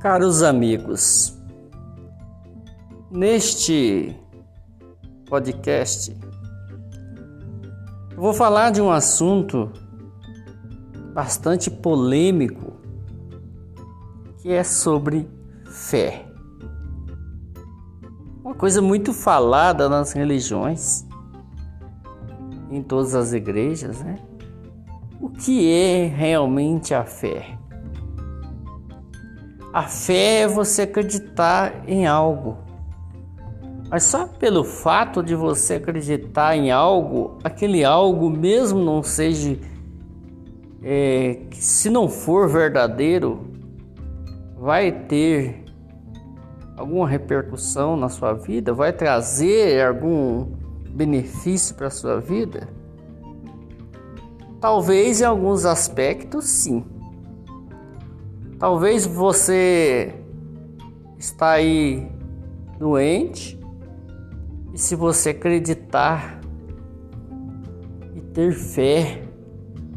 Caros amigos, neste podcast vou falar de um assunto bastante polêmico que é sobre fé. Uma coisa muito falada nas religiões, em todas as igrejas, né? O que é realmente a fé? A fé é você acreditar em algo. Mas só pelo fato de você acreditar em algo, aquele algo mesmo não seja, é, se não for verdadeiro, vai ter alguma repercussão na sua vida, vai trazer algum benefício para a sua vida? Talvez em alguns aspectos sim. Talvez você está aí doente e se você acreditar e ter fé,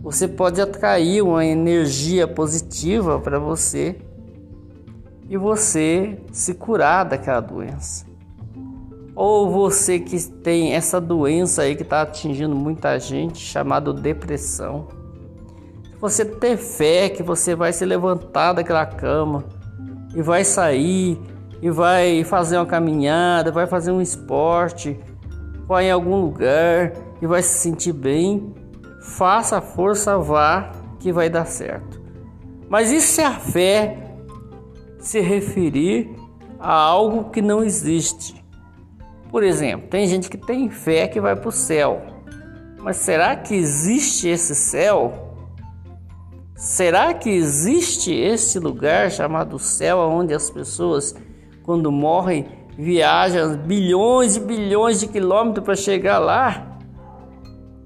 você pode atrair uma energia positiva para você e você se curar daquela doença. Ou você que tem essa doença aí que está atingindo muita gente, chamada depressão você ter fé que você vai se levantar daquela cama e vai sair e vai fazer uma caminhada, vai fazer um esporte, vai em algum lugar e vai se sentir bem, faça a força, vá que vai dar certo. Mas e se a fé se referir a algo que não existe? Por exemplo, tem gente que tem fé que vai para o céu, mas será que existe esse céu? Será que existe esse lugar chamado céu, onde as pessoas, quando morrem, viajam bilhões e bilhões de quilômetros para chegar lá?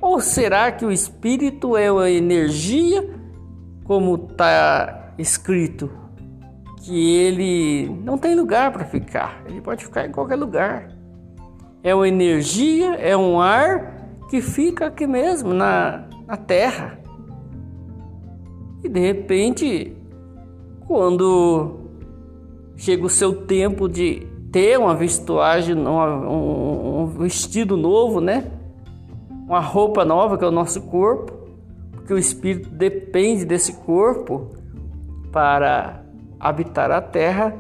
Ou será que o espírito é uma energia, como está escrito, que ele não tem lugar para ficar, ele pode ficar em qualquer lugar? É uma energia, é um ar que fica aqui mesmo na, na terra. E de repente, quando chega o seu tempo de ter uma vestuagem, um, um vestido novo, né? Uma roupa nova que é o nosso corpo, porque o espírito depende desse corpo para habitar a terra.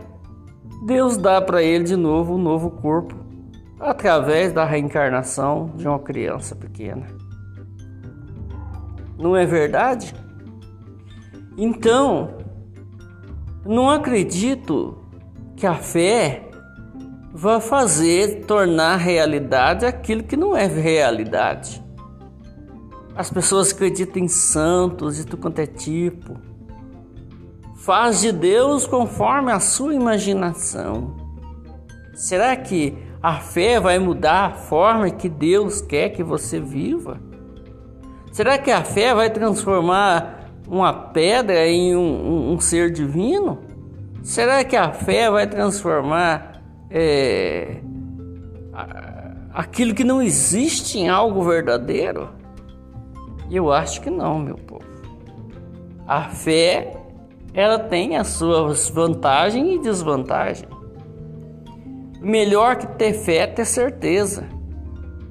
Deus dá para ele de novo um novo corpo através da reencarnação de uma criança pequena. Não é verdade? Então, não acredito que a fé vá fazer tornar realidade aquilo que não é realidade. As pessoas acreditam em santos e tudo quanto é tipo. Faz de Deus conforme a sua imaginação. Será que a fé vai mudar a forma que Deus quer que você viva? Será que a fé vai transformar uma pedra em um, um, um ser divino? Será que a fé vai transformar é, aquilo que não existe em algo verdadeiro? Eu acho que não, meu povo. A fé, ela tem as suas vantagens e desvantagens. Melhor que ter fé é ter certeza.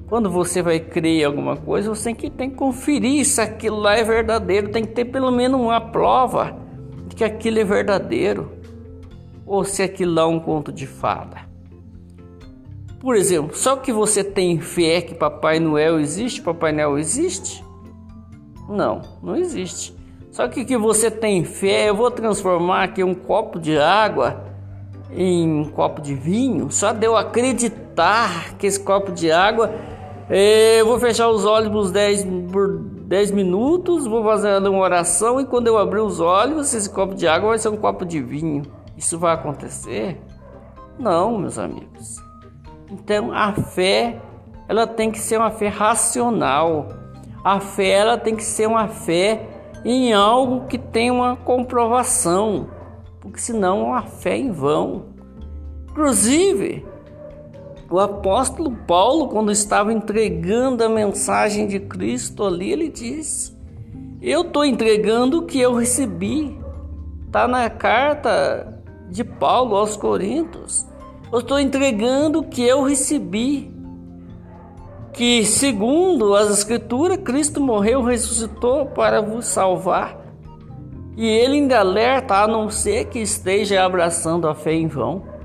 Quando você vai crer em alguma coisa, você tem que, tem que conferir se aquilo lá é verdadeiro. Tem que ter pelo menos uma prova de que aquilo é verdadeiro. Ou se aquilo lá é um conto de fada. Por exemplo, só que você tem fé que Papai Noel existe, Papai Noel existe? Não, não existe. Só que que você tem fé, eu vou transformar aqui um copo de água em um copo de vinho. Só de eu acreditar que esse copo de água eu vou fechar os olhos por 10, por 10 minutos, vou fazer uma oração e quando eu abrir os olhos, esse copo de água vai ser um copo de vinho. Isso vai acontecer? Não, meus amigos. Então a fé, ela tem que ser uma fé racional. A fé, ela tem que ser uma fé em algo que tem uma comprovação, porque senão é uma fé em vão. Inclusive, o apóstolo Paulo, quando estava entregando a mensagem de Cristo ali, ele disse: Eu estou entregando o que eu recebi. Está na carta de Paulo aos Coríntios. Eu estou entregando o que eu recebi. Que, segundo as Escrituras, Cristo morreu, ressuscitou para vos salvar. E ele ainda alerta a não ser que esteja abraçando a fé em vão.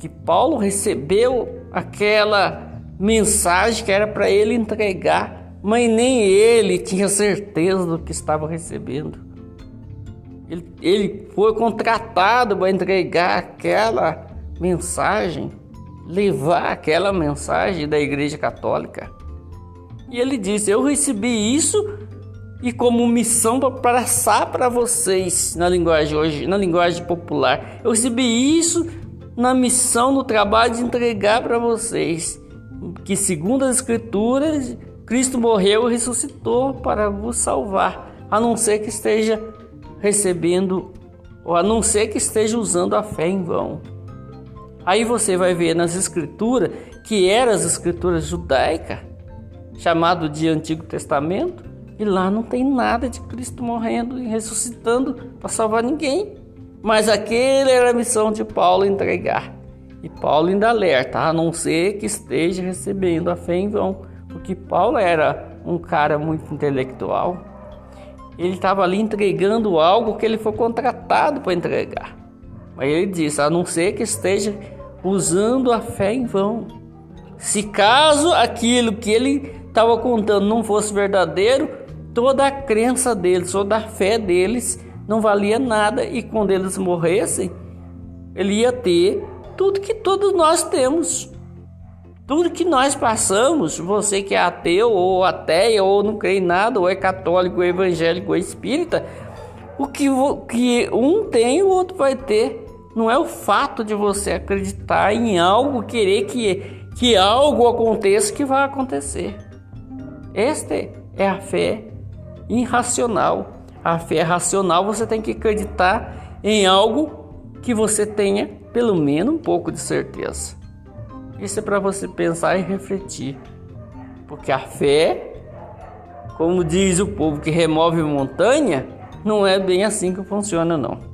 Porque Paulo recebeu aquela mensagem que era para ele entregar, mas nem ele tinha certeza do que estava recebendo. Ele, ele foi contratado para entregar aquela mensagem, levar aquela mensagem da Igreja Católica. E ele disse: Eu recebi isso e como missão para passar para vocês na linguagem hoje, na linguagem popular. Eu recebi isso na missão no trabalho de entregar para vocês que segundo as escrituras Cristo morreu e ressuscitou para vos salvar, a não ser que esteja recebendo, ou a não ser que esteja usando a fé em vão. Aí você vai ver nas escrituras, que eram as escrituras judaicas, chamado de Antigo Testamento, e lá não tem nada de Cristo morrendo e ressuscitando para salvar ninguém. Mas aquele era a missão de Paulo entregar. E Paulo ainda alerta, a não ser que esteja recebendo a fé em vão, porque Paulo era um cara muito intelectual, ele estava ali entregando algo que ele foi contratado para entregar. Mas ele disse: a não ser que esteja usando a fé em vão. Se caso aquilo que ele estava contando não fosse verdadeiro, toda a crença deles, toda a fé deles não valia nada e quando eles morressem, ele ia ter tudo que todos nós temos. Tudo que nós passamos, você que é ateu ou ateia ou não crê em nada, ou é católico, ou evangélico, ou espírita, o que, que um tem, o outro vai ter. Não é o fato de você acreditar em algo, querer que, que algo aconteça que vai acontecer. Esta é a fé irracional. A fé racional você tem que acreditar em algo que você tenha pelo menos um pouco de certeza. Isso é para você pensar e refletir. Porque a fé, como diz o povo que remove montanha, não é bem assim que funciona não.